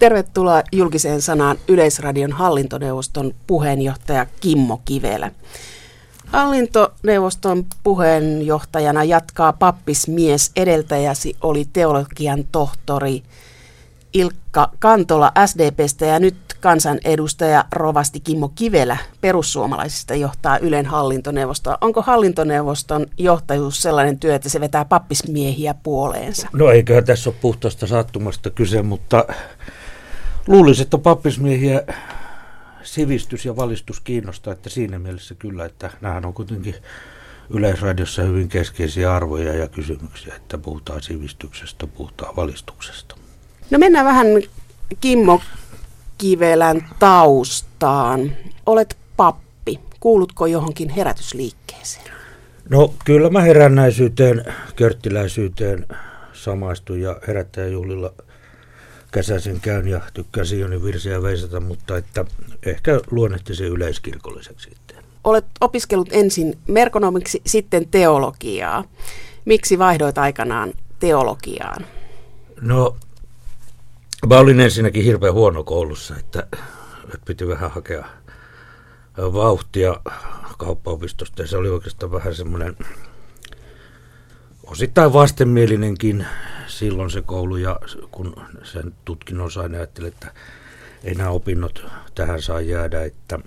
Tervetuloa julkiseen sanaan Yleisradion hallintoneuvoston puheenjohtaja Kimmo Kivelä. Hallintoneuvoston puheenjohtajana jatkaa pappismies. Edeltäjäsi oli teologian tohtori Ilkka Kantola SDPstä ja nyt kansanedustaja Rovasti Kimmo Kivelä perussuomalaisista johtaa Ylen hallintoneuvostoa. Onko hallintoneuvoston johtajuus sellainen työ, että se vetää pappismiehiä puoleensa? No eiköhän tässä ole puhtaasta sattumasta kyse, mutta luulisin, että pappismiehiä sivistys ja valistus kiinnostaa, että siinä mielessä kyllä, että nämähän on kuitenkin Yleisradiossa hyvin keskeisiä arvoja ja kysymyksiä, että puhutaan sivistyksestä, puhutaan valistuksesta. No mennään vähän Kimmo Kivelän taustaan. Olet pappi. Kuulutko johonkin herätysliikkeeseen? No kyllä mä herännäisyyteen, körttiläisyyteen samaistun ja herättäjäjuhlilla käsäsen käyn ja tykkään Sionin virsiä veisata, mutta että ehkä luonnehtisin yleiskirkolliseksi sitten. Olet opiskellut ensin merkonomiksi, sitten teologiaa. Miksi vaihdoit aikanaan teologiaan? No Mä olin ensinnäkin hirveän huono koulussa, että piti vähän hakea vauhtia kauppaopistosta ja se oli oikeastaan vähän semmoinen osittain vastenmielinenkin. Silloin se koulu ja kun sen tutkinnon sain ajattelin, että ei nämä opinnot tähän saa jäädä, että,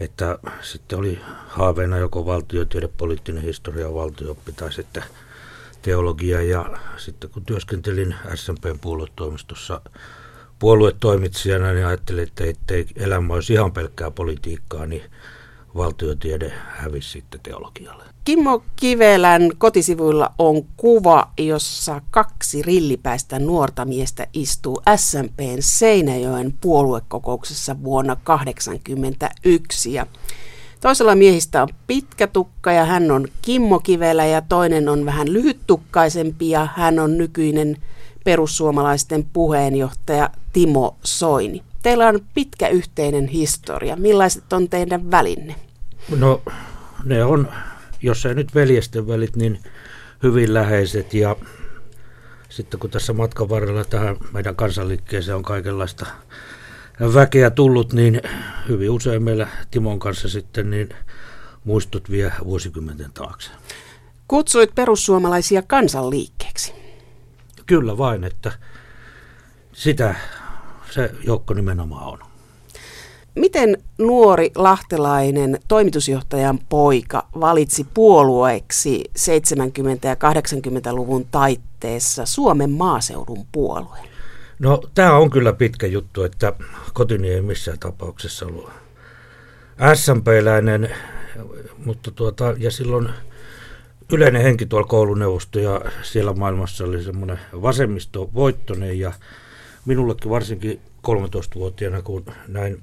että sitten oli haaveena joko valtiotiede, poliittinen historia, valtiooppi tai sitten teologia. Ja sitten kun työskentelin SMPn puoluetoimistossa puoluetoimitsijana, niin ajattelin, että ettei elämä olisi ihan pelkkää politiikkaa, niin valtiotiede hävisi sitten teologialle. Kimmo Kivelän kotisivuilla on kuva, jossa kaksi rillipäistä nuorta miestä istuu SMPn Seinäjoen puoluekokouksessa vuonna 1981. Ja Toisella miehistä on pitkä tukka ja hän on Kimmo Kivelä ja toinen on vähän lyhyttukkaisempi ja hän on nykyinen perussuomalaisten puheenjohtaja Timo Soini. Teillä on pitkä yhteinen historia. Millaiset on teidän välinne? No ne on, jos ei nyt veljesten välit, niin hyvin läheiset ja sitten kun tässä matkan varrella tähän meidän kansanliikkeeseen on kaikenlaista väkeä tullut, niin hyvin usein meillä Timon kanssa sitten niin muistut vie vuosikymmenten taakse. Kutsuit perussuomalaisia kansanliikkeeksi. Kyllä vain, että sitä se joukko nimenomaan on. Miten nuori lahtelainen toimitusjohtajan poika valitsi puolueeksi 70- ja 80-luvun taitteessa Suomen maaseudun puolueen? No tämä on kyllä pitkä juttu, että kotini ei missään tapauksessa ollut SMP-läinen, mutta tuota, ja silloin yleinen henki tuolla kouluneuvosto ja siellä maailmassa oli semmoinen vasemmisto voittonen ja minullekin varsinkin 13-vuotiaana, kun näin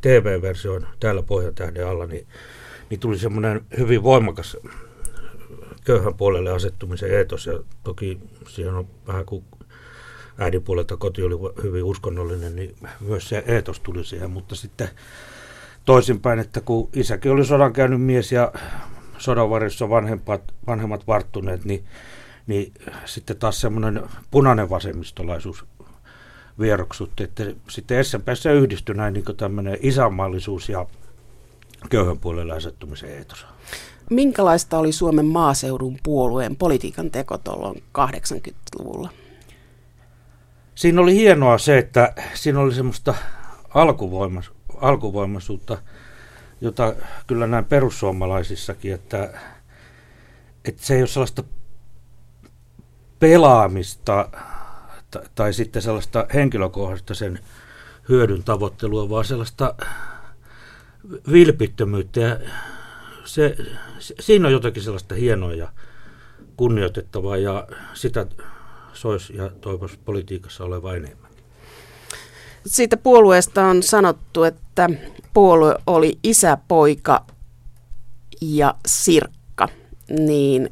TV-version täällä Pohjantähden alla, niin, niin tuli semmoinen hyvin voimakas köyhän puolelle asettumisen eetos. Ja toki siihen on vähän kuin äidin puolelta koti oli hyvin uskonnollinen, niin myös se eetos tuli siihen, mutta sitten toisinpäin, että kun isäkin oli sodan käynyt mies ja sodan varjossa vanhemmat, vanhemmat varttuneet, niin, niin sitten taas semmoinen punainen vasemmistolaisuus vieroksutti, että sitten SMPssä yhdistyi näin niin tämmöinen isänmaallisuus ja köyhän puolelle asettumisen eetos. Minkälaista oli Suomen maaseudun puolueen politiikan teko tuolloin 80-luvulla? siinä oli hienoa se, että siinä oli semmoista alkuvoimas, alkuvoimaisuutta, jota kyllä näin perussuomalaisissakin, että, että se ei ole sellaista pelaamista tai, tai sitten sellaista henkilökohtaista sen hyödyn tavoittelua, vaan sellaista vilpittömyyttä. Ja se, se, siinä on jotakin sellaista hienoa ja kunnioitettavaa ja sitä sois ja toivoisi politiikassa oleva enemmän. Siitä puolueesta on sanottu, että puolue oli isä, poika ja sirkka. Niin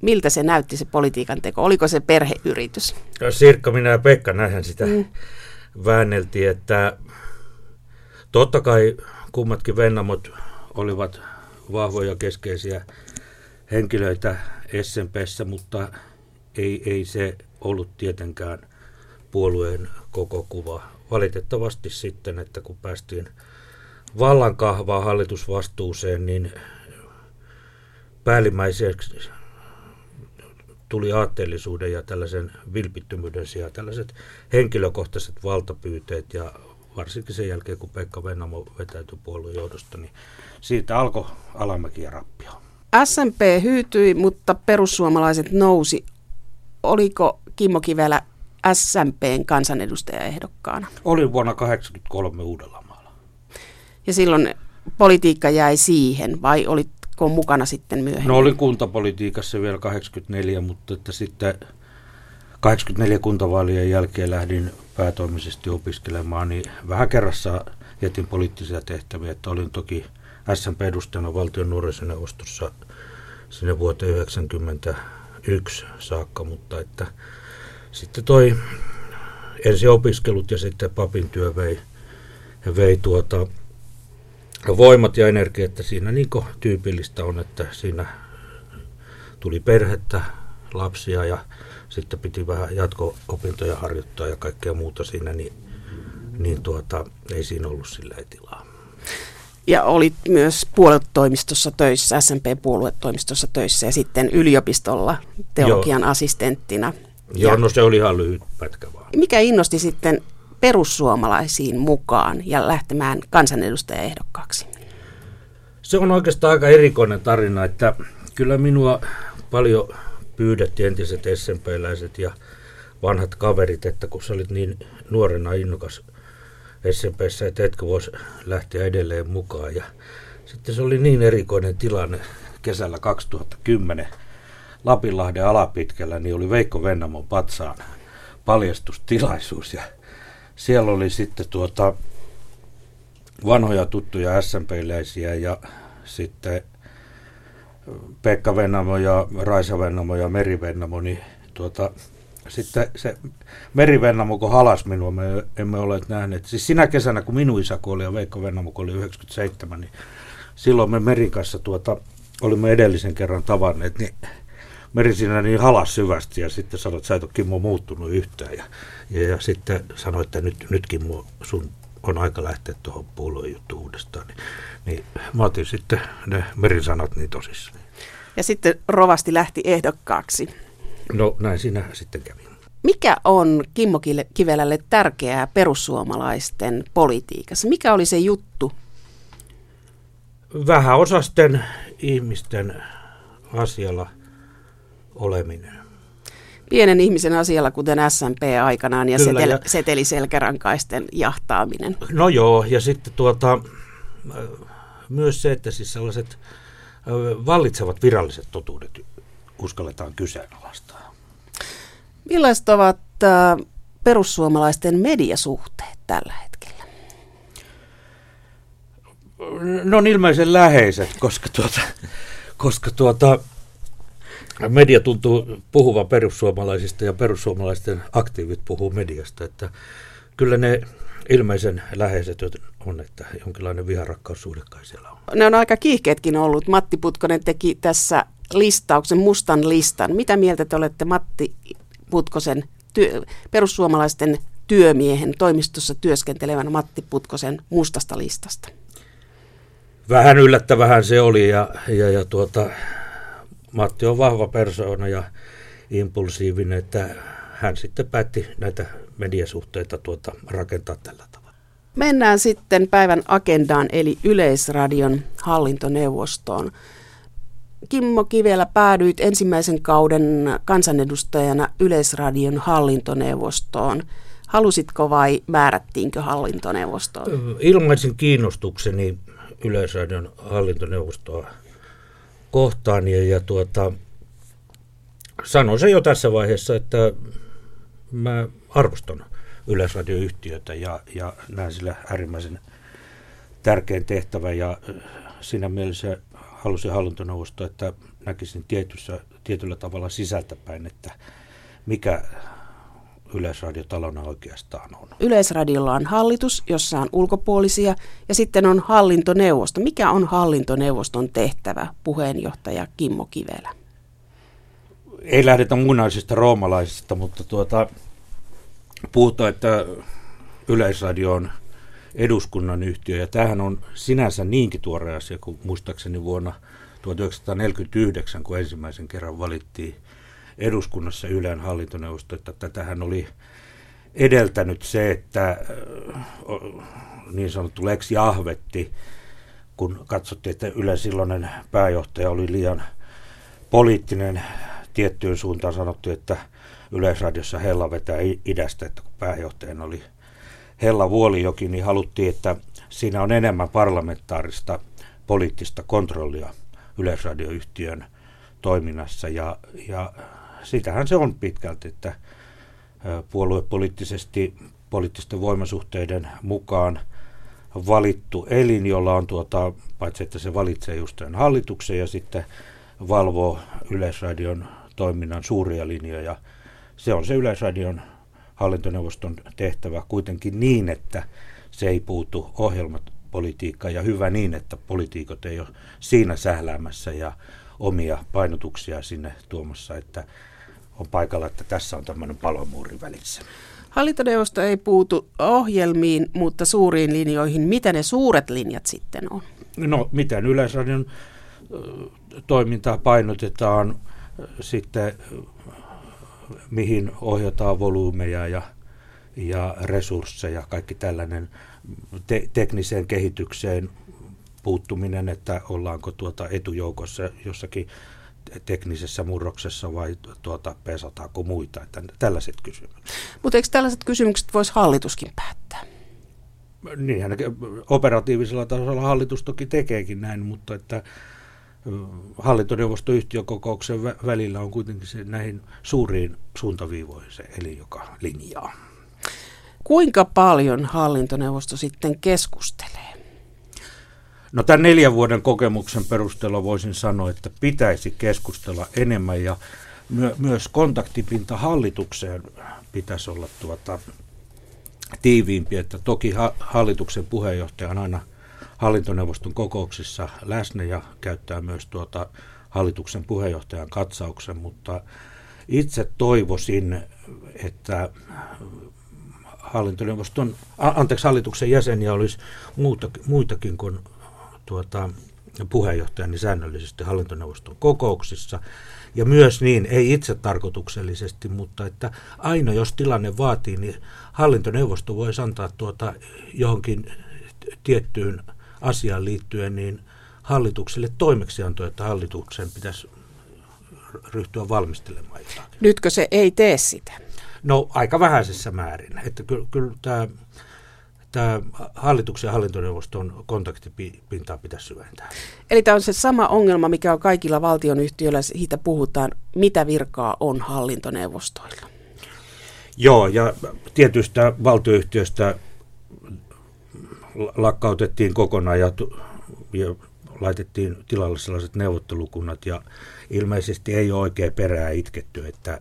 miltä se näytti se politiikan teko? Oliko se perheyritys? No, sirkka, minä ja Pekka nähän sitä mm. väänneltiin, että totta kai kummatkin Vennamot olivat vahvoja keskeisiä henkilöitä SMPssä, mutta ei, ei se ollut tietenkään puolueen koko kuva. Valitettavasti sitten, että kun päästiin vallankahvaa hallitusvastuuseen, niin päällimmäiseksi tuli aatteellisuuden ja tällaisen vilpittömyyden sijaan tällaiset henkilökohtaiset valtapyyteet ja varsinkin sen jälkeen, kun Pekka Vennamo vetäytyi puolueen johdosta, niin siitä alkoi alamäki ja rappio. SMP hyytyi, mutta perussuomalaiset nousi. Oliko Kimmo Kivelä SMPn kansanedustajaehdokkaana? Oli vuonna 1983 Uudellamaalla. Ja silloin politiikka jäi siihen vai olitko mukana sitten myöhemmin? No olin kuntapolitiikassa vielä 84, mutta että sitten 84 kuntavaalien jälkeen lähdin päätoimisesti opiskelemaan, niin vähän kerrassa jätin poliittisia tehtäviä, että olin toki SMP-edustajana valtion nuorisoneuvostossa sinne vuoteen 1991 saakka, mutta että sitten toi ensi opiskelut ja sitten papin työ vei, vei tuota, voimat ja energia, että siinä niin tyypillistä on, että siinä tuli perhettä, lapsia ja sitten piti vähän jatko-opintoja harjoittaa ja kaikkea muuta siinä, niin, niin tuota, ei siinä ollut sillä tilaa. Ja olit myös puoluetoimistossa töissä, SMP-puoluetoimistossa töissä ja sitten yliopistolla teologian Joo. assistenttina. Joo, ja no se oli ihan lyhyt pätkä vaan. Mikä innosti sitten perussuomalaisiin mukaan ja lähtemään kansanedustajaehdokkaaksi? Se on oikeastaan aika erikoinen tarina, että kyllä minua paljon pyydettiin entiset SMP-läiset ja vanhat kaverit, että kun sä olit niin nuorena innokas SMPssä, että etkö voisi lähteä edelleen mukaan. Ja sitten se oli niin erikoinen tilanne kesällä 2010 Lapinlahden alapitkällä, niin oli Veikko Vennamon patsaan paljastustilaisuus ja siellä oli sitten tuota vanhoja tuttuja SMP-läisiä ja sitten Pekka Vennamo ja Raisa Vennamo ja Meri Vennamo, niin tuota, sitten se Meri Vennamo, kun halas minua, me emme ole nähneet. Siis sinä kesänä, kun minun isä kuoli ja Veikko Vennamo oli 97, niin silloin me Merikassa tuota, olimme edellisen kerran tavanneet, niin Meri siinä niin halas syvästi ja sitten sanoi, että sä et ole Kimmo muuttunut yhtään. Ja, ja, ja sitten sanoi, että nyt, nyt Kimmo sun on aika lähteä tuohon puolueen juttuun uudestaan. Niin, niin mä otin sitten ne merisanat niin tosissaan. Ja sitten rovasti lähti ehdokkaaksi. No näin siinä sitten kävi. Mikä on Kimmo Kivelälle tärkeää perussuomalaisten politiikassa? Mikä oli se juttu? Vähäosasten ihmisten asialla oleminen. Pienen ihmisen asialla, kuten SMP aikanaan, ja, Kyllä, setel- ja seteliselkärankaisten jahtaaminen. No joo, ja sitten tuota, myös se, että siis sellaiset vallitsevat viralliset totuudet uskalletaan kyseenalaistaa. Millaiset ovat perussuomalaisten mediasuhteet tällä hetkellä? No on ilmeisen läheiset, koska, tuota, koska tuota, media tuntuu puhuvan perussuomalaisista ja perussuomalaisten aktiivit puhuu mediasta, että kyllä ne ilmeisen läheiset on, että jonkinlainen viharakkaussuhde kai siellä on. Ne on aika kiihkeetkin ollut. Matti Putkonen teki tässä listauksen, mustan listan. Mitä mieltä te olette Matti Putkosen, työ, perussuomalaisten työmiehen toimistossa työskentelevän Matti Putkosen mustasta listasta? Vähän yllättävähän se oli ja, ja, ja tuota, Matti on vahva persoona ja impulsiivinen, että hän sitten päätti näitä mediasuhteita tuota, rakentaa tällä tavalla. Mennään sitten päivän agendaan eli Yleisradion hallintoneuvostoon. Kimmo Kivelä päädyit ensimmäisen kauden kansanedustajana Yleisradion hallintoneuvostoon. Halusitko vai määrättiinkö hallintoneuvostoon? Ilmaisin kiinnostukseni Yleisradion hallintoneuvostoa kohtaan ja, ja tuota, sanon se jo tässä vaiheessa, että mä arvostan yleisradioyhtiötä ja, ja näen sillä äärimmäisen tärkeän tehtävän ja siinä mielessä halusin hallintoneuvosto, että näkisin tietyssä, tietyllä tavalla sisältäpäin, että mikä Yleisradiotalona oikeastaan on. Yleisradiolla on hallitus, jossa on ulkopuolisia, ja sitten on hallintoneuvosto. Mikä on hallintoneuvoston tehtävä, puheenjohtaja Kimmo Kivelä? Ei lähdetä munaisista roomalaisista, mutta tuota, puhutaan, että Yleisradio on eduskunnan yhtiö, ja tämähän on sinänsä niinkin tuore asia, kuin muistaakseni vuonna 1949, kun ensimmäisen kerran valittiin eduskunnassa Ylen hallintoneuvosto, että tätähän oli edeltänyt se, että niin sanottu Lex Jahvetti, kun katsottiin, että Ylen silloinen pääjohtaja oli liian poliittinen tiettyyn suuntaan, sanottu, että Yleisradiossa Hella vetää idästä, että kun pääjohtajana oli Hella Vuolijoki, niin haluttiin, että siinä on enemmän parlamentaarista poliittista kontrollia Yleisradioyhtiön toiminnassa. Ja, ja sitähän se on pitkälti, että puoluepoliittisesti poliittisten voimasuhteiden mukaan valittu elin, jolla on tuota, paitsi että se valitsee just hallituksen ja sitten valvoo Yleisradion toiminnan suuria linjoja. Se on se Yleisradion hallintoneuvoston tehtävä kuitenkin niin, että se ei puutu ohjelmapolitiikkaan ja hyvä niin, että poliitikot ei ole siinä sähläämässä ja omia painotuksia sinne tuomassa, että on paikalla, että tässä on tämmöinen palomuuri välissä. Hallintoneuvosto ei puutu ohjelmiin, mutta suuriin linjoihin. Mitä ne suuret linjat sitten on? No, miten Yleisradion toimintaa painotetaan, sitten mihin ohjataan volyymeja ja, ja resursseja, kaikki tällainen te- tekniseen kehitykseen puuttuminen, että ollaanko tuota etujoukossa jossakin teknisessä murroksessa vai tuota, pesataanko muita, että tällaiset kysymykset. Mutta eikö tällaiset kysymykset voisi hallituskin päättää? Niin, operatiivisella tasolla hallitus toki tekeekin näin, mutta että hallintoneuvostoyhtiökokouksen välillä on kuitenkin se näihin suuriin suuntaviivoihin se eli joka linjaa. Kuinka paljon hallintoneuvosto sitten keskustelee? No tämän neljän vuoden kokemuksen perusteella voisin sanoa, että pitäisi keskustella enemmän ja my- myös kontaktipinta hallitukseen pitäisi olla tuota tiiviimpi, että toki ha- hallituksen puheenjohtaja on aina hallintoneuvoston kokouksissa läsnä ja käyttää myös tuota hallituksen puheenjohtajan katsauksen, mutta itse toivoisin, että hallintoneuvoston, anteeksi, hallituksen jäseniä olisi muuta, muitakin kuin tuota, puheenjohtajani säännöllisesti hallintoneuvoston kokouksissa. Ja myös niin, ei itse tarkoituksellisesti, mutta että aina jos tilanne vaatii, niin hallintoneuvosto voisi antaa tuota johonkin tiettyyn asiaan liittyen niin hallitukselle toimeksianto, että hallituksen pitäisi ryhtyä valmistelemaan jotakin. Nytkö se ei tee sitä? No aika vähäisessä määrin. Että kyllä, kyllä tämä, tämä hallituksen ja hallintoneuvoston kontaktipintaa pitäisi syventää. Eli tämä on se sama ongelma, mikä on kaikilla valtionyhtiöillä, siitä puhutaan, mitä virkaa on hallintoneuvostoilla. Joo, ja tietystä valtioyhtiöstä lakkautettiin kokonaan ja, ja laitettiin tilalle sellaiset neuvottelukunnat ja ilmeisesti ei ole oikein perää itketty, että,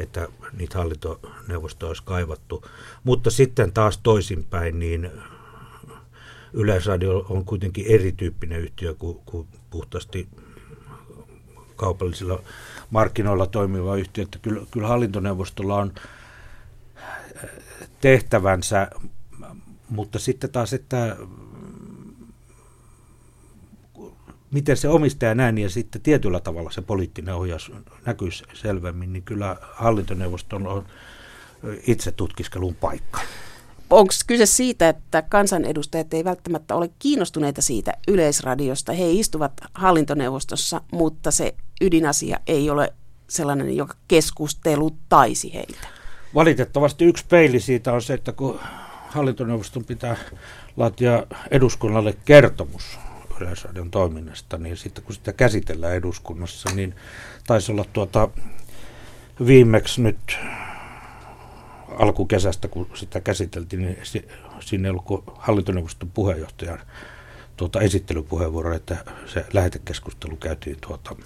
että niitä hallintoneuvostoja olisi kaivattu. Mutta sitten taas toisinpäin, niin Yleisradio on kuitenkin erityyppinen yhtiö kuin, kuin puhtaasti kaupallisilla markkinoilla toimiva yhtiö. Että kyllä, kyllä hallintoneuvostolla on tehtävänsä, mutta sitten taas, että miten se omistaja näin ja sitten tietyllä tavalla se poliittinen ohjaus näkyisi selvemmin, niin kyllä hallintoneuvoston on itse tutkiskelun paikka. Onko kyse siitä, että kansanedustajat ei välttämättä ole kiinnostuneita siitä yleisradiosta? He istuvat hallintoneuvostossa, mutta se ydinasia ei ole sellainen, joka keskustelu taisi heitä. Valitettavasti yksi peili siitä on se, että kun hallintoneuvoston pitää laatia eduskunnalle kertomus Yleisradion toiminnasta, niin sitten kun sitä käsitellään eduskunnassa, niin taisi olla tuota viimeksi nyt alkukesästä, kun sitä käsiteltiin, niin sinne ei ollut hallintoneuvoston puheenjohtajan tuota esittelypuheenvuoro, että se lähetekeskustelu käytiin tuota,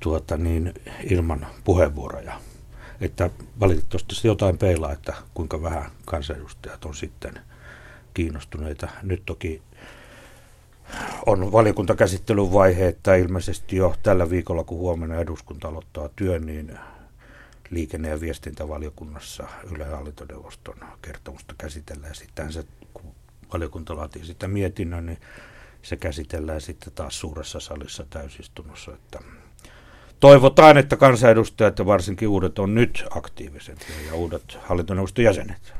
tuota niin, ilman puheenvuoroja että valitettavasti se jotain peilaa, että kuinka vähän kansanedustajat on sitten kiinnostuneita. Nyt toki on valiokuntakäsittelyn vaihe, että ilmeisesti jo tällä viikolla, kun huomenna eduskunta aloittaa työn, niin liikenne- ja viestintävaliokunnassa Yle hallintoneuvoston kertomusta käsitellään. Sitten se, kun valiokunta laatii sitä mietinnön, niin se käsitellään sitten taas suuressa salissa täysistunnossa. Että toivotaan, että kansanedustajat ja varsinkin uudet on nyt aktiivisempia ja uudet hallintoneuvoston jäsenet.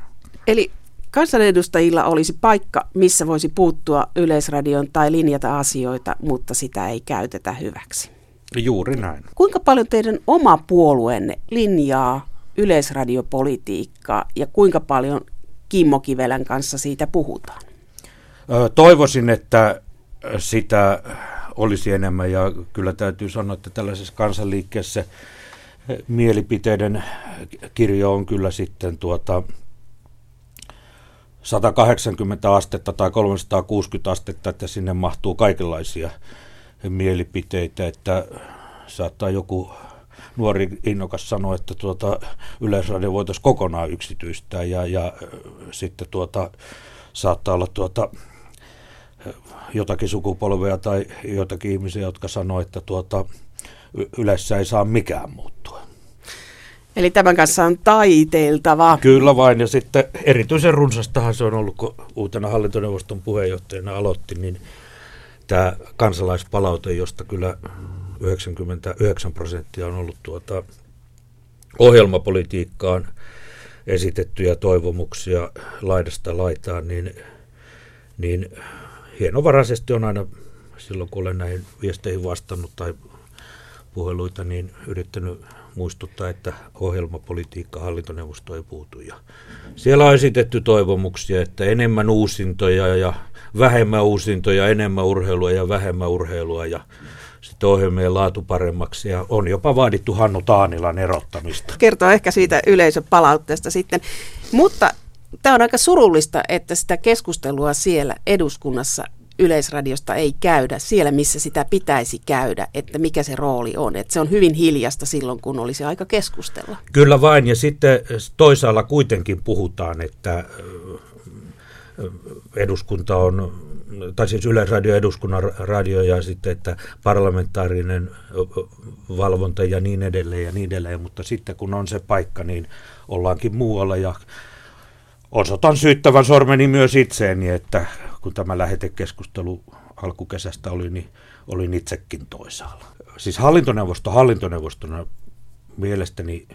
Eli kansanedustajilla olisi paikka, missä voisi puuttua yleisradion tai linjata asioita, mutta sitä ei käytetä hyväksi. Juuri näin. Kuinka paljon teidän oma puolueenne linjaa yleisradiopolitiikkaa ja kuinka paljon Kimmo Kivelän kanssa siitä puhutaan? Toivoisin, että sitä olisi enemmän ja kyllä täytyy sanoa, että tällaisessa kansanliikkeessä mielipiteiden kirjo on kyllä sitten tuota 180 astetta tai 360 astetta, että sinne mahtuu kaikenlaisia mielipiteitä, että saattaa joku nuori innokas sanoa, että tuota, Yleisradio voitaisiin kokonaan yksityistää ja, ja sitten tuota, saattaa olla tuota, jotakin sukupolvea tai jotakin ihmisiä, jotka sanoo, että tuota, yleensä ei saa mikään muuttua. Eli tämän kanssa on taiteiltava. Kyllä vain, ja sitten erityisen runsastahan se on ollut, kun uutena hallintoneuvoston puheenjohtajana aloitti, niin tämä kansalaispalaute, josta kyllä 99 prosenttia on ollut tuota ohjelmapolitiikkaan esitettyjä toivomuksia laidasta laitaan, niin, niin hienovaraisesti on aina silloin, kun olen näihin viesteihin vastannut tai puheluita, niin yrittänyt muistuttaa, että ohjelmapolitiikka hallintoneuvosto ei puutu. Ja siellä on esitetty toivomuksia, että enemmän uusintoja ja vähemmän uusintoja, enemmän urheilua ja vähemmän urheilua ja sitten ohjelmien laatu paremmaksi ja on jopa vaadittu Hannu Taanilan erottamista. Kertoo ehkä siitä yleisöpalautteesta sitten, mutta tämä on aika surullista, että sitä keskustelua siellä eduskunnassa Yleisradiosta ei käydä siellä, missä sitä pitäisi käydä, että mikä se rooli on. Että se on hyvin hiljasta silloin, kun olisi aika keskustella. Kyllä vain, ja sitten toisaalla kuitenkin puhutaan, että eduskunta on, tai siis Yleisradio eduskunnan radio ja sitten, että parlamentaarinen valvonta ja niin edelleen ja niin edelleen, mutta sitten kun on se paikka, niin ollaankin muualla ja osoitan syyttävän sormeni myös itseeni, että kun tämä lähetekeskustelu alkukesästä oli, niin olin itsekin toisaalla. Siis hallintoneuvosto hallintoneuvostona mielestäni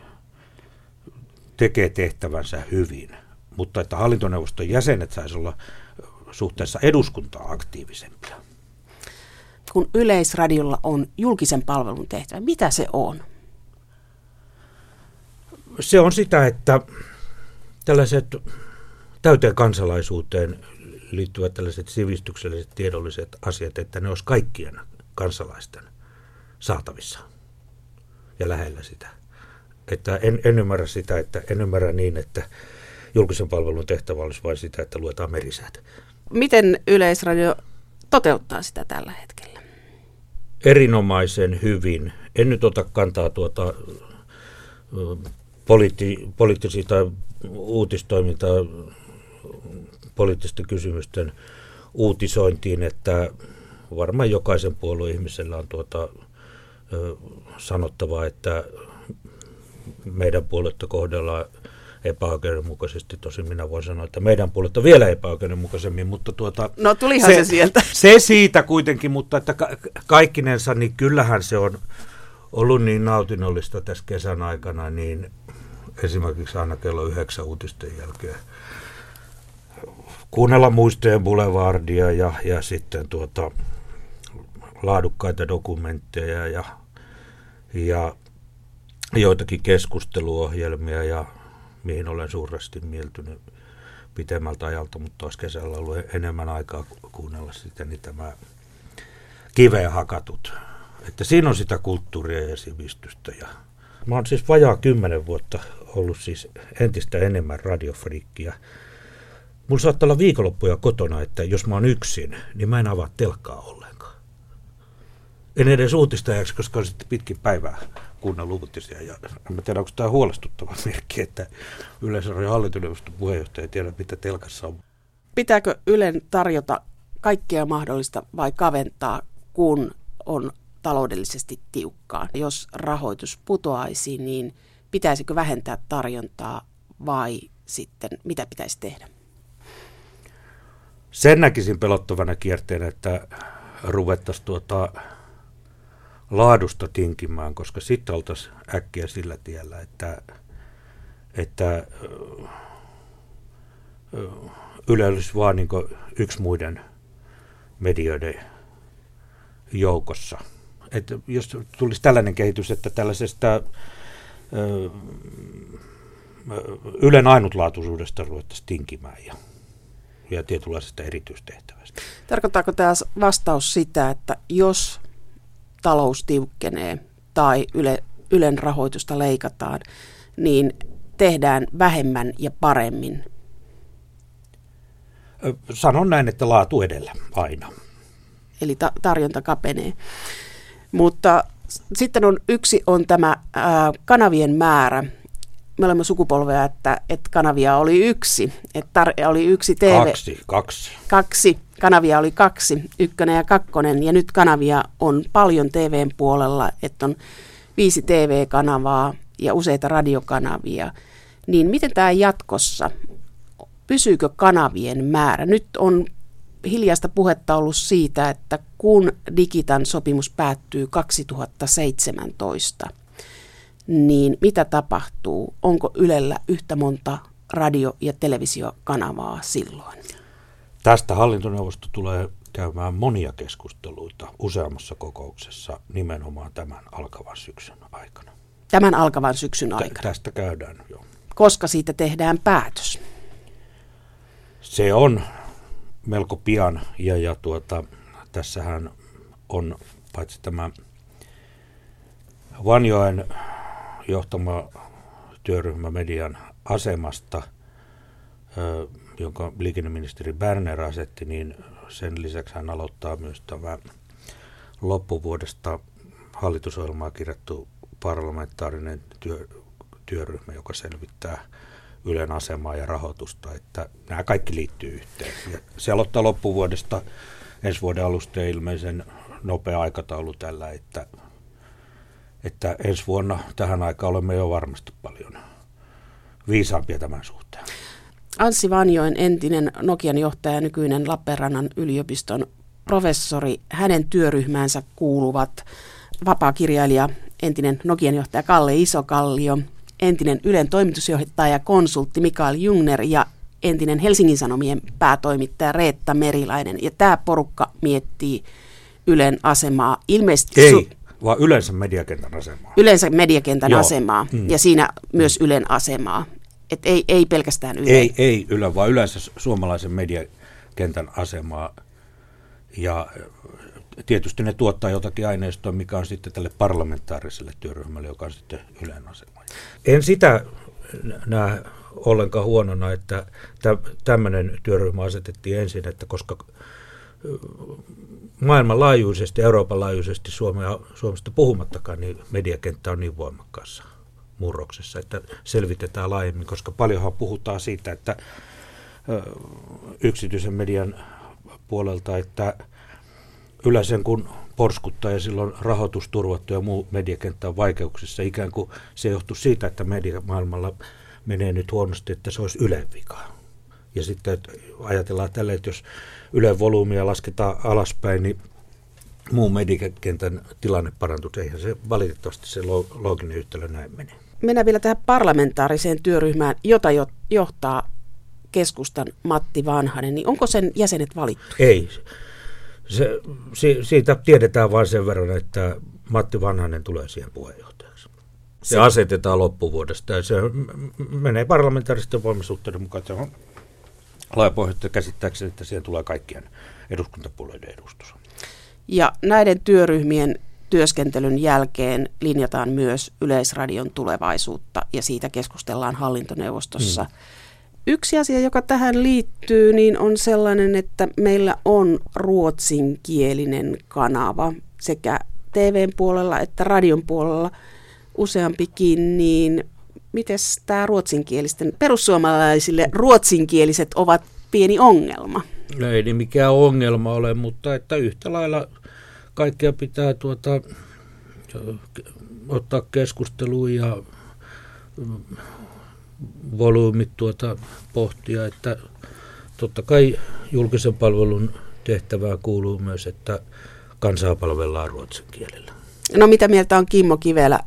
tekee tehtävänsä hyvin, mutta että hallintoneuvoston jäsenet saisi olla suhteessa eduskuntaa aktiivisempia. Kun Yleisradiolla on julkisen palvelun tehtävä, mitä se on? Se on sitä, että tällaiset täyteen kansalaisuuteen liittyvät tällaiset sivistykselliset tiedolliset asiat, että ne olisi kaikkien kansalaisten saatavissa ja lähellä sitä. Että en, en ymmärrä sitä, että en ymmärrä niin, että julkisen palvelun tehtävä olisi vain sitä, että luetaan merisäät. Miten Yleisradio toteuttaa sitä tällä hetkellä? Erinomaisen hyvin. En nyt ota kantaa tuota poliitti, poliittisia tai uutistoimintaa poliittisten kysymysten uutisointiin, että varmaan jokaisen puolueen ihmisellä on tuota, sanottavaa, että meidän puoletta kohdellaan epäoikeudenmukaisesti. Tosin minä voin sanoa, että meidän puoletta vielä epäoikeudenmukaisemmin, mutta tuota... No tulihan se, se sieltä. Se siitä kuitenkin, mutta että ka- kaikkinensa, niin kyllähän se on ollut niin nautinnollista tässä kesän aikana, niin esimerkiksi aina kello yhdeksän uutisten jälkeen kuunnella muistojen boulevardia ja, ja sitten tuota, laadukkaita dokumentteja ja, ja joitakin keskusteluohjelmia ja mihin olen suuresti mieltynyt pitemmältä ajalta, mutta olisi kesällä ollut enemmän aikaa kuunnella sitten niin tämä kiveen hakatut. Että siinä on sitä kulttuuria ja sivistystä. Ja mä oon siis vajaa kymmenen vuotta ollut siis entistä enemmän radiofriikkiä Mulla saattaa olla viikonloppuja kotona, että jos mä oon yksin, niin mä en avaa telkkaa ollenkaan. En edes uutistajaksi, koska on sitten pitkin päivää kuunnellut uutisia. Ja en tiedä, onko tämä huolestuttava merkki, että Yleisradion hallintoneuvoston puheenjohtaja ei tiedä, mitä telkassa on. Pitääkö Ylen tarjota kaikkea mahdollista vai kaventaa, kun on taloudellisesti tiukkaa? Jos rahoitus putoaisi, niin pitäisikö vähentää tarjontaa vai sitten mitä pitäisi tehdä? Sen näkisin pelottavana kierteenä, että ruvettaisiin tuota laadusta tinkimään, koska sitten oltaisiin äkkiä sillä tiellä, että, että Yle olisi vaan niin yksi muiden medioiden joukossa. Että jos tulisi tällainen kehitys, että tällaisesta Ylen ainutlaatuisuudesta ruvettaisiin tinkimään ja, ja tietynlaisesta erityistehtävästä. Tarkoittaako tämä vastaus sitä, että jos talous tiukkenee tai Yle, Ylen rahoitusta leikataan, niin tehdään vähemmän ja paremmin? Sanon näin, että laatu edellä aina. Eli ta- tarjonta kapenee. Mutta sitten on yksi on tämä ää, kanavien määrä. Me olemme sukupolvea, että, että kanavia oli yksi. Että tar- oli yksi TV. Kaksi, kaksi. Kaksi. Kanavia oli kaksi, ykkönen ja kakkonen. Ja nyt kanavia on paljon TVn puolella, että on viisi TV-kanavaa ja useita radiokanavia. Niin miten tämä jatkossa? Pysyykö kanavien määrä? Nyt on hiljaista puhetta ollut siitä, että kun Digitan sopimus päättyy 2017, niin mitä tapahtuu? Onko Ylellä yhtä monta radio- ja televisiokanavaa silloin? Tästä hallintoneuvosto tulee käymään monia keskusteluita useammassa kokouksessa nimenomaan tämän alkavan syksyn aikana. Tämän alkavan syksyn aikana? tästä käydään jo. Koska siitä tehdään päätös? Se on melko pian ja, ja tuota, tässähän on paitsi tämä Vanjoen johtama työryhmä median asemasta, jonka liikenneministeri Berner asetti, niin sen lisäksi hän aloittaa myös tämä loppuvuodesta hallitusohjelmaa kirjattu parlamentaarinen työ, työryhmä, joka selvittää Ylen asemaa ja rahoitusta, että nämä kaikki liittyy yhteen. Ja se aloittaa loppuvuodesta ensi vuoden alusta ilmeisen nopea aikataulu tällä, että, että ensi vuonna tähän aikaan olemme jo varmasti paljon viisaampia tämän suhteen. Anssi Vanjoen entinen Nokian johtaja, nykyinen Lappeenrannan yliopiston professori, hänen työryhmäänsä kuuluvat vapaakirjailija, entinen Nokian johtaja Kalle Isokallio, entinen Ylen toimitusjohtaja konsultti Mikael Jungner ja entinen Helsingin Sanomien päätoimittaja Reetta Merilainen. Ja tämä porukka miettii Ylen asemaa ilmeisesti... Ei, su- vaan yleensä mediakentän asemaa. Yleensä mediakentän Joo. asemaa mm. ja siinä myös Ylen asemaa. Et ei, ei pelkästään Yle. Ei, ei Yle, vaan yleensä suomalaisen mediakentän asemaa. Ja tietysti ne tuottaa jotakin aineistoa, mikä on sitten tälle parlamentaariselle työryhmälle, joka on sitten Ylen asema. En sitä näe ollenkaan huonona, että tämmöinen työryhmä asetettiin ensin, että koska maailmanlaajuisesti, Euroopan laajuisesti Suomea, Suomesta puhumattakaan, niin mediakenttä on niin voimakkaassa murroksessa, että selvitetään laajemmin, koska paljonhan puhutaan siitä, että yksityisen median puolelta, että yleensä kun porskuttaa ja silloin rahoitus turvattu ja muu mediakenttä on vaikeuksissa. Ikään kuin se johtuu siitä, että mediamaailmalla menee nyt huonosti, että se olisi Ylen. Ja sitten että ajatellaan tälle, että jos Ylen volyymia lasketaan alaspäin, niin muun mediakentän tilanne parantuu. Eihän se valitettavasti se looginen yhtälö näin mene. Mennään vielä tähän parlamentaariseen työryhmään, jota johtaa keskustan Matti Vanhanen. Niin onko sen jäsenet valittu? Ei se, si, siitä tiedetään vain sen verran, että Matti Vanhanen tulee siihen puheenjohtajaksi. Se, se asetetaan loppuvuodesta ja se menee parlamentaaristen voimasuhteiden mukaan. Se on laajapohjaista käsittääkseni, että siihen tulee kaikkien eduskuntapuolueiden edustus. Ja näiden työryhmien työskentelyn jälkeen linjataan myös Yleisradion tulevaisuutta ja siitä keskustellaan hallintoneuvostossa. Hmm. Yksi asia, joka tähän liittyy, niin on sellainen, että meillä on ruotsinkielinen kanava sekä TVn puolella että radion puolella useampikin, niin miten tämä ruotsinkielisten, perussuomalaisille ruotsinkieliset ovat pieni ongelma? Ei niin mikään ongelma ole, mutta että yhtä lailla kaikkea pitää tuota, ottaa keskusteluun ja volyymit tuota pohtia, että totta kai julkisen palvelun tehtävää kuuluu myös, että kansaa palvellaan ruotsin kielellä. No mitä mieltä on Kimmo Kivelä?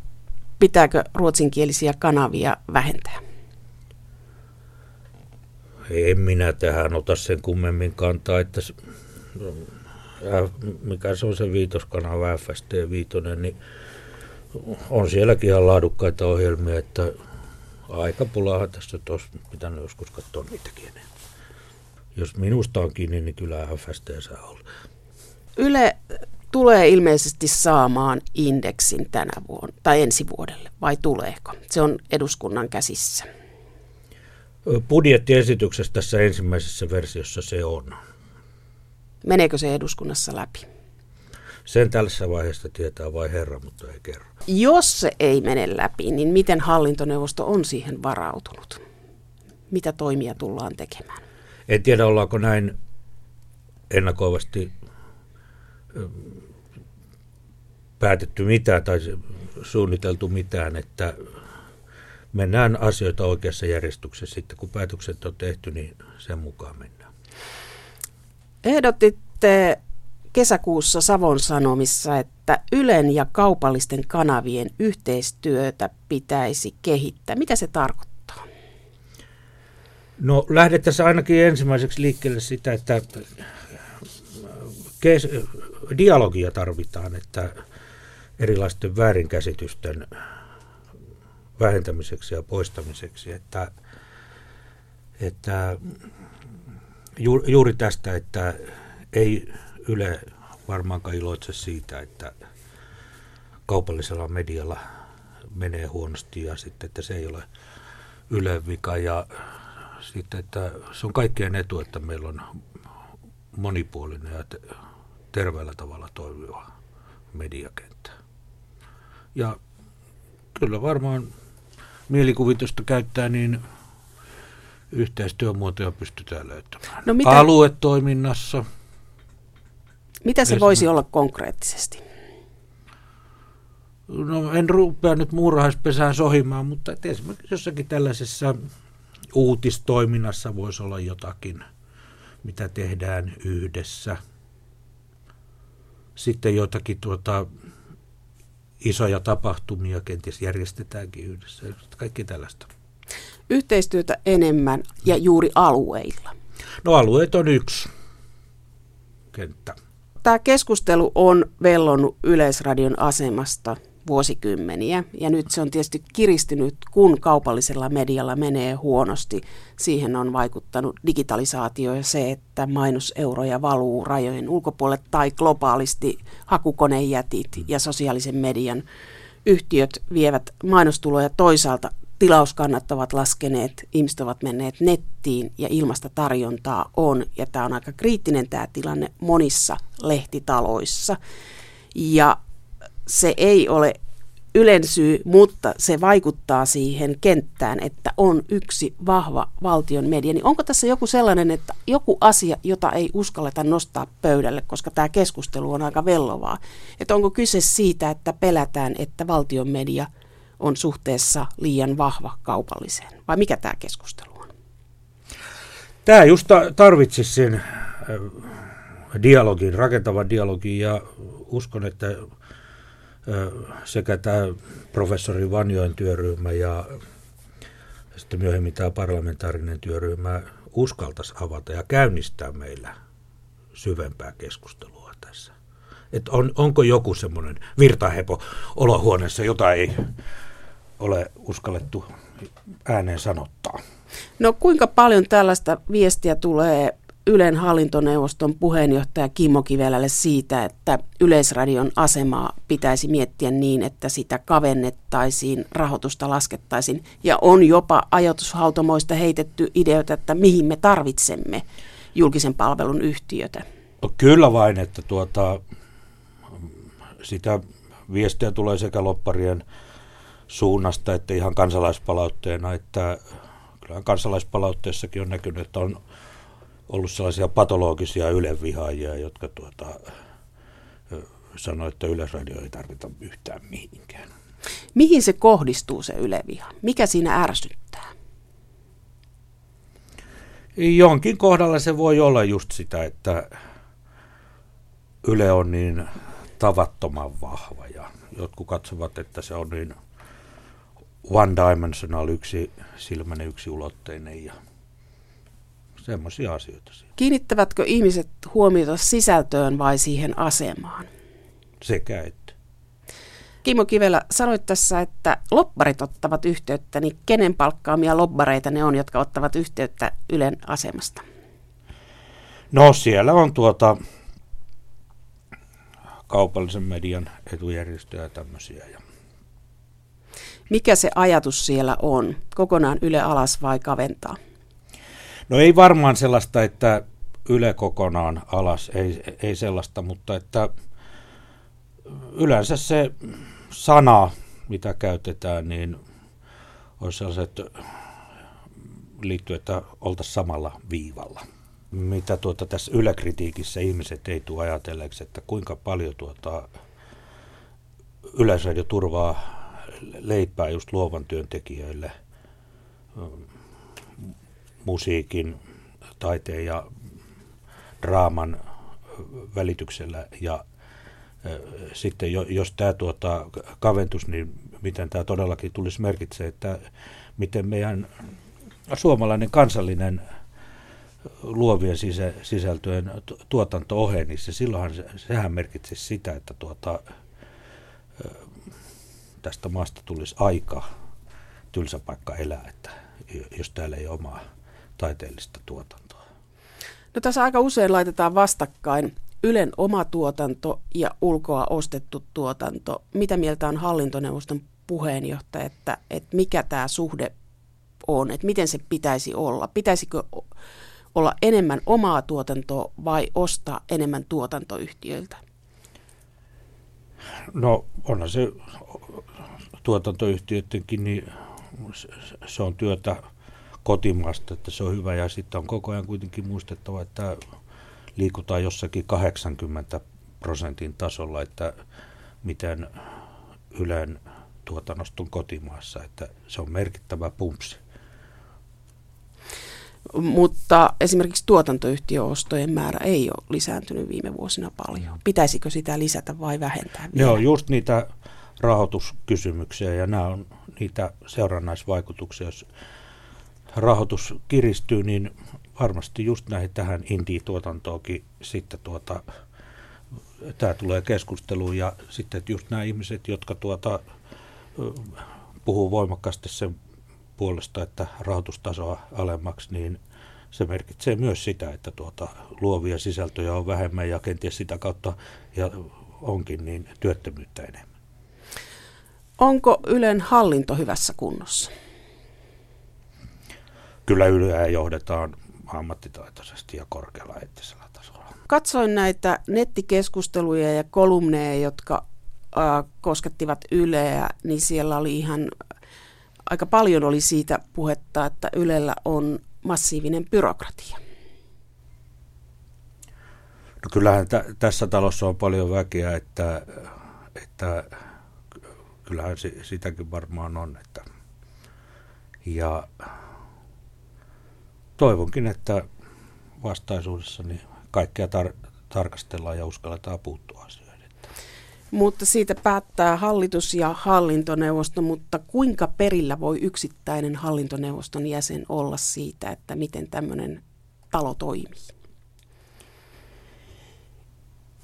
Pitääkö ruotsinkielisiä kanavia vähentää? En minä tähän ota sen kummemmin kantaa, että mikä se on se viitoskanava FST viitonen, niin on sielläkin ihan laadukkaita ohjelmia, että aika pulahan tässä olisi pitänyt joskus katsoa niitäkin enemmän. Jos minusta on kiinni, niin kyllä FST saa olla. Yle tulee ilmeisesti saamaan indeksin tänä vuonna tai ensi vuodelle, vai tuleeko? Se on eduskunnan käsissä. Budjettiesityksessä tässä ensimmäisessä versiossa se on. Meneekö se eduskunnassa läpi? Sen tällaisessa vaiheessa tietää vain herra, mutta ei kerro. Jos se ei mene läpi, niin miten hallintoneuvosto on siihen varautunut? Mitä toimia tullaan tekemään? En tiedä, ollaanko näin ennakoivasti päätetty mitään tai suunniteltu mitään, että mennään asioita oikeassa järjestyksessä. Sitten kun päätökset on tehty, niin sen mukaan mennään. Ehdotitte kesäkuussa Savon Sanomissa, että Ylen ja kaupallisten kanavien yhteistyötä pitäisi kehittää. Mitä se tarkoittaa? No lähdettäisiin ainakin ensimmäiseksi liikkeelle sitä, että kes- dialogia tarvitaan, että erilaisten väärinkäsitysten vähentämiseksi ja poistamiseksi, että, että juuri tästä, että ei Yle varmaankaan iloitse siitä, että kaupallisella medialla menee huonosti ja sitten, että se ei ole Ylen vika ja sitten, että se on kaikkien etu, että meillä on monipuolinen ja terveellä tavalla toimiva mediakenttä. Ja kyllä varmaan mielikuvitusta käyttää, niin yhteistyömuotoja pystytään löytämään. No mitä, Aluetoiminnassa. Mitä se voisi olla konkreettisesti? No en rupea nyt muurahaispesään sohimaan, mutta esimerkiksi jossakin tällaisessa uutistoiminnassa voisi olla jotakin, mitä tehdään yhdessä. Sitten jotakin tuota, isoja tapahtumia kenties järjestetäänkin yhdessä. Kaikki tällaista. Yhteistyötä enemmän ja juuri alueilla. No alueet on yksi kenttä. Tämä keskustelu on vellonnut Yleisradion asemasta vuosikymmeniä ja nyt se on tietysti kiristynyt, kun kaupallisella medialla menee huonosti. Siihen on vaikuttanut digitalisaatio ja se, että mainoseuroja valuu rajojen ulkopuolelle tai globaalisti hakukonejätit ja sosiaalisen median yhtiöt vievät mainostuloja toisaalta tilauskannat ovat laskeneet, ihmiset ovat menneet nettiin ja ilmasta tarjontaa on. Ja tämä on aika kriittinen tämä tilanne monissa lehtitaloissa. Ja se ei ole ylensyy, mutta se vaikuttaa siihen kenttään, että on yksi vahva valtion media. Niin onko tässä joku sellainen, että joku asia, jota ei uskalleta nostaa pöydälle, koska tämä keskustelu on aika vellovaa. Että onko kyse siitä, että pelätään, että valtion media – on suhteessa liian vahva kaupalliseen? Vai mikä tämä keskustelu on? Tämä just tarvitsisi sen äh, dialogin, rakentavan dialogin ja uskon, että sekä tämä professori Vanjoen työryhmä ja sitten myöhemmin tämä parlamentaarinen työryhmä uskaltaisi avata ja käynnistää meillä syvempää keskustelua tässä. Et on, onko joku semmoinen virtahepo olohuoneessa, jota ei ole uskallettu ääneen sanottaa. No kuinka paljon tällaista viestiä tulee Ylen hallintoneuvoston puheenjohtaja Kimmo Kivelälle siitä, että Yleisradion asemaa pitäisi miettiä niin, että sitä kavennettaisiin, rahoitusta laskettaisiin ja on jopa ajatushautomoista heitetty ideoita, että mihin me tarvitsemme julkisen palvelun yhtiötä. No kyllä vain, että tuota, sitä viestiä tulee sekä lopparien suunnasta, että ihan kansalaispalautteena, että kansalaispalautteessakin on näkynyt, että on ollut sellaisia patologisia ylevihaajia, jotka tuota, sanoi, että Yleisradio ei tarvita yhtään mihinkään. Mihin se kohdistuu se yleviha? Mikä siinä ärsyttää? Jonkin kohdalla se voi olla just sitä, että Yle on niin tavattoman vahva ja jotkut katsovat, että se on niin one dimensional, yksi silmäinen, yksi ulotteinen ja semmoisia asioita. Kiinnittävätkö ihmiset huomiota sisältöön vai siihen asemaan? Sekä että. Kimmo Kivelä, sanoit tässä, että lobbarit ottavat yhteyttä, niin kenen palkkaamia lobbareita ne on, jotka ottavat yhteyttä Ylen asemasta? No siellä on tuota kaupallisen median etujärjestöjä ja tämmöisiä. Ja Mikä se ajatus siellä on? Kokonaan Yle alas vai kaventaa? No ei varmaan sellaista, että Yle kokonaan alas, ei, ei sellaista, mutta että yleensä se sana, mitä käytetään, niin olisi sellaiset liittyy, että oltaisiin samalla viivalla. Mitä tuota tässä yläkritiikissä ihmiset ei tule ajatelleeksi, että kuinka paljon tuota Yleisradio turvaa leipää just luovan työntekijöille musiikin, taiteen ja draaman välityksellä. Ja sitten jos tämä tuota, kaventus, niin miten tämä todellakin tulisi merkitsee, että miten meidän suomalainen kansallinen luovien sisältöjen tuotanto oheni, niin se silloinhan se, sehän merkitsisi sitä, että tuota, tästä maasta tulisi aika tylsä paikka elää, että jos täällä ei omaa taiteellista tuotantoa. No tässä aika usein laitetaan vastakkain Ylen oma tuotanto ja ulkoa ostettu tuotanto. Mitä mieltä on hallintoneuvoston puheenjohtaja, että, että mikä tämä suhde on, että miten se pitäisi olla? Pitäisikö olla enemmän omaa tuotantoa vai ostaa enemmän tuotantoyhtiöiltä? No onhan se tuotantoyhtiöidenkin, niin se on työtä kotimaasta, että se on hyvä. Ja sitten on koko ajan kuitenkin muistettava, että liikutaan jossakin 80 prosentin tasolla, että miten Ylen tuotannosta on kotimaassa, että se on merkittävä pumpsi. Mutta esimerkiksi tuotantoyhtiöostojen määrä ei ole lisääntynyt viime vuosina paljon. Pitäisikö sitä lisätä vai vähentää vielä? Ne on just niitä rahoituskysymyksiä ja nämä on niitä seurannaisvaikutuksia. Jos rahoitus kiristyy, niin varmasti just näihin tähän indie-tuotantoonkin sitten tuota, tämä tulee keskusteluun ja sitten että just nämä ihmiset, jotka tuota, puhuu voimakkaasti sen puolesta, että rahoitustasoa alemmaksi, niin se merkitsee myös sitä, että tuota, luovia sisältöjä on vähemmän ja kenties sitä kautta ja onkin niin työttömyyttä enemmän. Onko Ylen hallinto hyvässä kunnossa? Kyllä Yleä johdetaan ammattitaitoisesti ja korkealla eettisellä tasolla. Katsoin näitä nettikeskusteluja ja kolumneja, jotka äh, koskettivat Yleä, niin siellä oli ihan aika paljon oli siitä puhetta, että Ylellä on massiivinen byrokratia. No kyllähän t- tässä talossa on paljon väkeä, että, että kyllähän si- sitäkin varmaan on. Että, ja toivonkin, että vastaisuudessa niin kaikkea tar- tarkastellaan ja uskalletaan puuttua asioihin. Mutta siitä päättää hallitus ja hallintoneuvosto, mutta kuinka perillä voi yksittäinen hallintoneuvoston jäsen olla siitä, että miten tämmöinen talo toimii?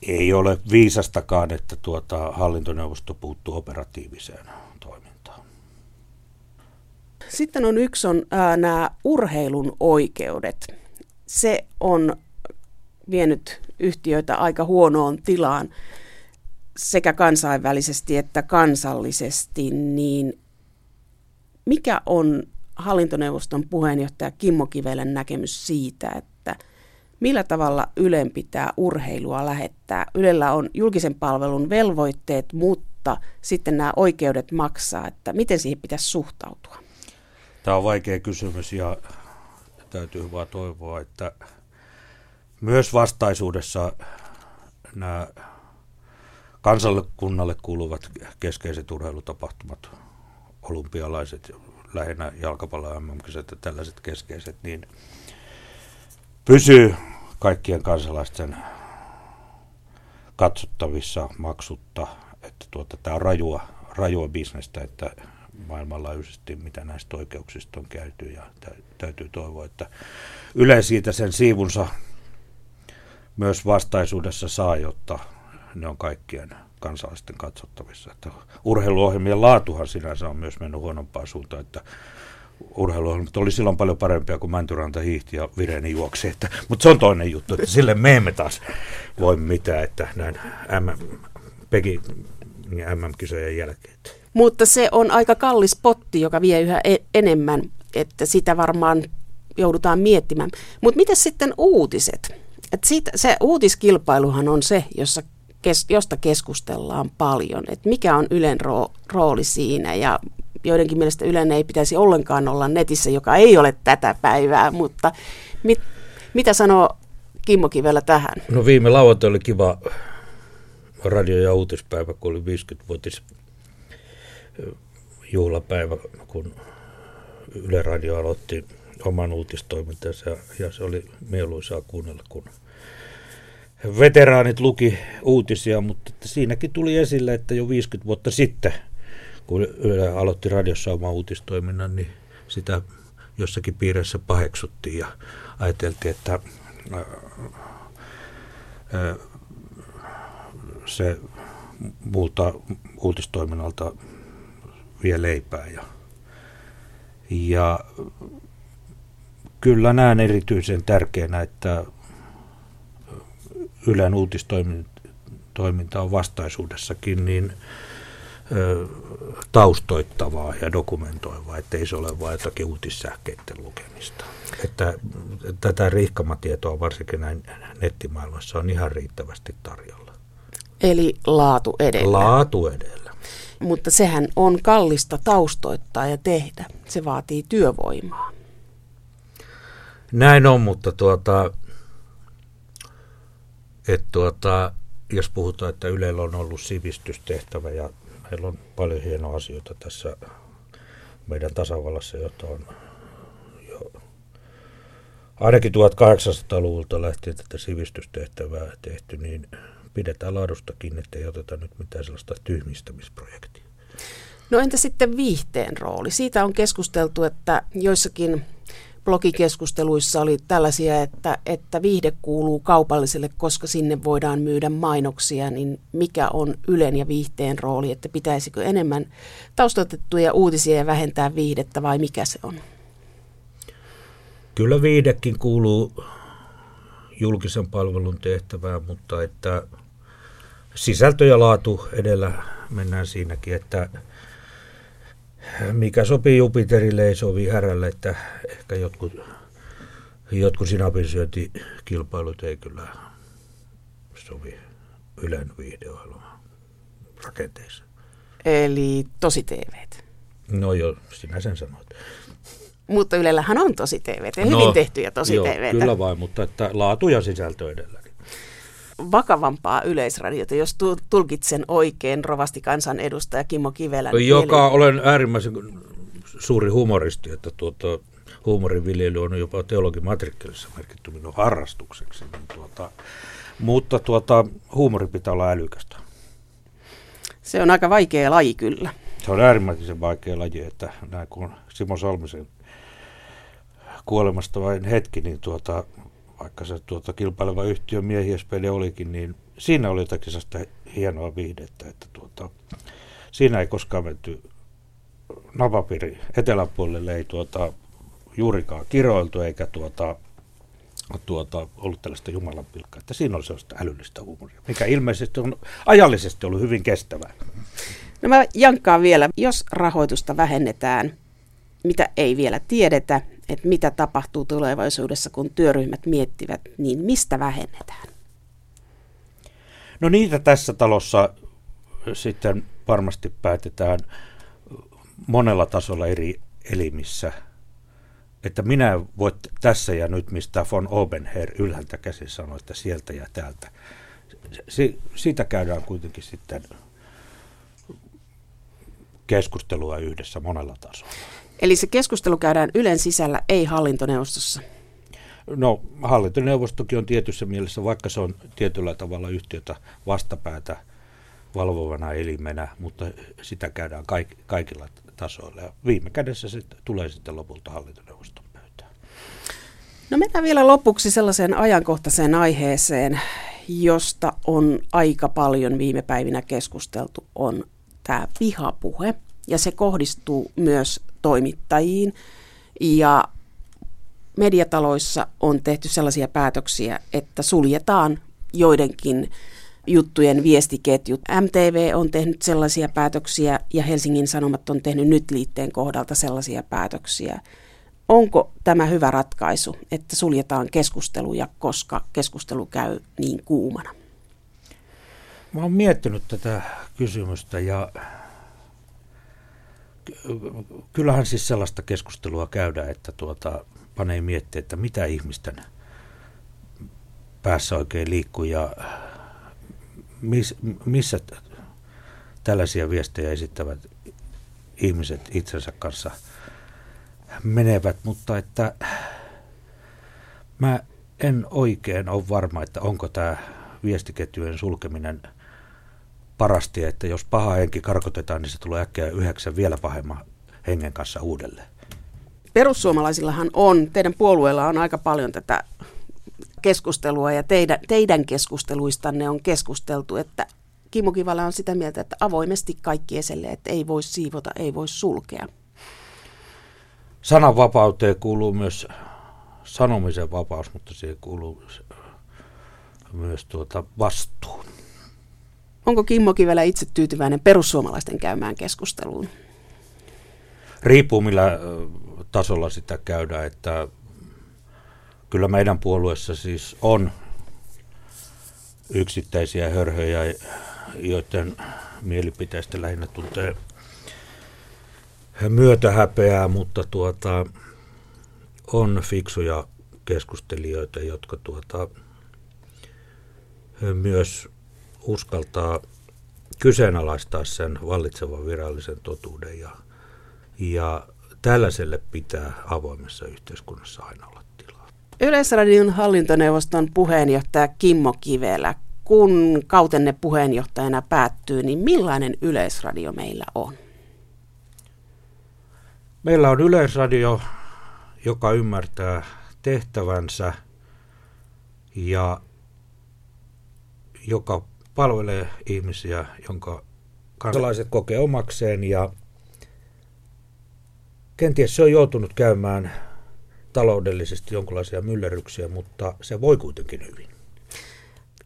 Ei ole viisastakaan, että tuota hallintoneuvosto puuttuu operatiiviseen. Sitten on yksi on ää, nämä urheilun oikeudet. Se on vienyt yhtiöitä aika huonoon tilaan sekä kansainvälisesti että kansallisesti, niin mikä on hallintoneuvoston puheenjohtaja Kimmo Kivelen näkemys siitä, että millä tavalla Ylen pitää urheilua lähettää? Ylellä on julkisen palvelun velvoitteet, mutta sitten nämä oikeudet maksaa, että miten siihen pitäisi suhtautua? Tämä on vaikea kysymys ja täytyy vaan toivoa, että myös vastaisuudessa nämä kansallekunnalle kuuluvat keskeiset urheilutapahtumat, olympialaiset, lähinnä jalkapallo mm ja tällaiset keskeiset, niin pysyy kaikkien kansalaisten katsottavissa maksutta, että tuota, tämä on rajua, rajua bisnestä, että maailmanlaajuisesti, mitä näistä oikeuksista on käyty ja täytyy toivoa, että Yle siitä sen siivunsa myös vastaisuudessa saa, jotta ne on kaikkien kansalaisten katsottavissa. Että urheiluohjelmien laatuhan sinänsä on myös mennyt huonompaan suuntaan, että urheiluohjelmat oli silloin paljon parempia kuin Mäntyranta hiihti ja Vireni juoksi. Että, mutta se on toinen juttu, että sille me emme taas voi mitään, että näin M, Pegi MM-kisojen jälkeen. Mutta se on aika kallis potti, joka vie yhä e- enemmän, että sitä varmaan joudutaan miettimään. Mutta miten sitten uutiset? Et siitä, se uutiskilpailuhan on se, jossa kes, josta keskustellaan paljon, että mikä on Ylen roo, rooli siinä ja joidenkin mielestä Ylen ei pitäisi ollenkaan olla netissä, joka ei ole tätä päivää, mutta mit, mitä sanoo Kimmo Kivelä tähän? No viime lauantai oli kiva radio- ja uutispäivä, kun oli 50-vuotis juhlapäivä, kun Yle Radio aloitti oman uutistoimintansa ja se oli mieluisaa kuunnella, kun veteraanit luki uutisia, mutta että siinäkin tuli esille, että jo 50 vuotta sitten, kun Yle aloitti radiossa oman uutistoiminnan, niin sitä jossakin piirissä paheksuttiin ja ajateltiin, että se muulta uutistoiminnalta vie leipää. Ja, ja kyllä näen erityisen tärkeänä, että Ylen uutistoiminta on vastaisuudessakin niin ö, taustoittavaa ja dokumentoivaa, ettei se ole vain jotakin uutissähkeiden lukemista. Että tätä riihkamatietoa varsinkin näin nettimaailmassa on ihan riittävästi tarjolla. Eli laatu edellä. Laatu edellä. Mutta sehän on kallista taustoittaa ja tehdä. Se vaatii työvoimaa. Näin on, mutta tuota, et tuota, jos puhutaan, että Ylellä on ollut sivistystehtävä ja meillä on paljon hienoa asioita tässä meidän tasavallassa, jota on jo ainakin 1800-luvulta lähtien tätä sivistystehtävää tehty, niin pidetään laadustakin, ettei oteta nyt mitään sellaista tyhmistämisprojektia. No entä sitten viihteen rooli? Siitä on keskusteltu, että joissakin blogikeskusteluissa oli tällaisia, että, että viihde kuuluu kaupalliselle, koska sinne voidaan myydä mainoksia, niin mikä on Ylen ja viihteen rooli, että pitäisikö enemmän taustatettuja uutisia ja vähentää viihdettä vai mikä se on? Kyllä viihdekin kuuluu julkisen palvelun tehtävään, mutta että sisältö ja laatu edellä mennään siinäkin, että mikä sopii Jupiterille ei sovi härälle, että ehkä jotkut, jotkut sinapinsyöntikilpailut ei kyllä sovi Ylen viihdeohjelman rakenteessa. Eli tosi tv No joo, sinä sen sanoit. Mutta Ylellähän on tosi tv ja no, hyvin tehtyjä tosi joo, Kyllä vain, mutta että laatu ja sisältö edellä vakavampaa yleisradiota, jos tulkitsen oikein rovasti kansanedustaja Kimmo Kivelän. Joka mieli. olen äärimmäisen suuri humoristi, että tuota, huumorin viljely on jopa teologimatrikkelissa merkitty minun harrastukseksi. Niin tuota, mutta tuota, huumori pitää olla älykästä. Se on aika vaikea laji kyllä. Se on äärimmäisen vaikea laji, että näin kun Simo Salmisen kuolemasta vain hetki, niin tuota, vaikka se tuota kilpaileva yhtiö miehiespeli olikin, niin siinä oli jotakin sellaista hienoa viihdettä, että tuota, siinä ei koskaan menty napapiiri eteläpuolelle, ei tuota, juurikaan kiroiltu eikä tuota, tuota, ollut tällaista Jumalan pilkkaa, että siinä oli sellaista älyllistä huumoria, mikä ilmeisesti on ajallisesti ollut hyvin kestävää. No mä jankkaan vielä, jos rahoitusta vähennetään, mitä ei vielä tiedetä, että mitä tapahtuu tulevaisuudessa, kun työryhmät miettivät, niin mistä vähennetään? No niitä tässä talossa sitten varmasti päätetään monella tasolla eri elimissä. Että minä voit tässä ja nyt, mistä von Obenher ylhäältä käsin sanoi, että sieltä ja täältä si, siitä käydään kuitenkin sitten keskustelua yhdessä monella tasolla. Eli se keskustelu käydään Ylen sisällä, ei hallintoneuvostossa? No hallintoneuvostokin on tietyssä mielessä, vaikka se on tietyllä tavalla yhtiötä vastapäätä valvovana elimenä, mutta sitä käydään kaik- kaikilla tasoilla. Ja viime kädessä se tulee sitten lopulta hallintoneuvoston pöytään. No mennään vielä lopuksi sellaiseen ajankohtaiseen aiheeseen, josta on aika paljon viime päivinä keskusteltu, on tämä vihapuhe. Ja se kohdistuu myös toimittajiin. Ja mediataloissa on tehty sellaisia päätöksiä, että suljetaan joidenkin juttujen viestiketjut. MTV on tehnyt sellaisia päätöksiä ja Helsingin Sanomat on tehnyt nyt liitteen kohdalta sellaisia päätöksiä. Onko tämä hyvä ratkaisu, että suljetaan keskusteluja, koska keskustelu käy niin kuumana? Mä oon miettinyt tätä kysymystä ja kyllähän siis sellaista keskustelua käydään, että tuota, panee miettiä, että mitä ihmisten päässä oikein liikkuu ja miss, missä tällaisia viestejä esittävät ihmiset itsensä kanssa menevät, mutta että mä en oikein ole varma, että onko tämä viestiketjujen sulkeminen parasti, että jos paha henki karkotetaan, niin se tulee äkkiä yhdeksän vielä pahemman hengen kanssa uudelleen. Perussuomalaisillahan on, teidän puolueella on aika paljon tätä keskustelua ja teidän, teidän keskusteluistanne on keskusteltu, että Kimmo Kivala on sitä mieltä, että avoimesti kaikki esille, että ei voi siivota, ei voi sulkea. Sananvapauteen kuuluu myös sanomisen vapaus, mutta siihen kuuluu myös tuota vastuu. Onko Kimmo Kivelä itse tyytyväinen perussuomalaisten käymään keskusteluun? Riippuu millä tasolla sitä käydään, että kyllä meidän puolueessa siis on yksittäisiä hörhöjä, joiden mielipiteistä lähinnä tuntee myötähäpeää, mutta tuota, on fiksuja keskustelijoita, jotka tuota, myös uskaltaa kyseenalaistaa sen vallitsevan virallisen totuuden ja, ja tällaiselle pitää avoimessa yhteiskunnassa aina olla tilaa. Yleisradion hallintoneuvoston puheenjohtaja Kimmo Kivelä, kun kautenne puheenjohtajana päättyy, niin millainen yleisradio meillä on? Meillä on yleisradio, joka ymmärtää tehtävänsä ja joka palvelee ihmisiä, jonka kansalaiset kokee omakseen ja kenties se on joutunut käymään taloudellisesti jonkinlaisia myllerryksiä, mutta se voi kuitenkin hyvin.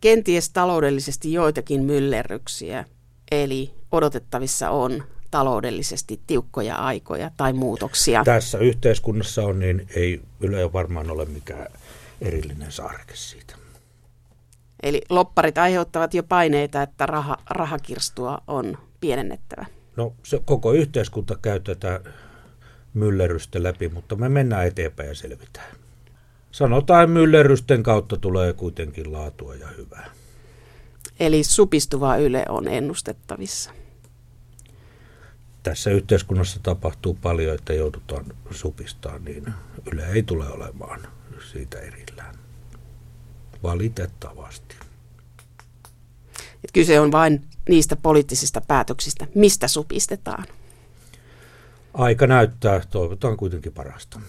Kenties taloudellisesti joitakin myllerryksiä, eli odotettavissa on taloudellisesti tiukkoja aikoja tai muutoksia. Tässä yhteiskunnassa on, niin ei Yle varmaan ole mikään erillinen saareke siitä. Eli lopparit aiheuttavat jo paineita, että raha, rahakirstua on pienennettävä. No se koko yhteiskunta käy tätä myllerrystä läpi, mutta me mennään eteenpäin ja selvitään. Sanotaan, myllerrysten kautta tulee kuitenkin laatua ja hyvää. Eli supistuva Yle on ennustettavissa. Tässä yhteiskunnassa tapahtuu paljon, että joudutaan supistaan, niin Yle ei tule olemaan siitä erillään. Valitettavasti. Et kyse on vain niistä poliittisista päätöksistä, mistä supistetaan. Aika näyttää, toivotaan kuitenkin parasta.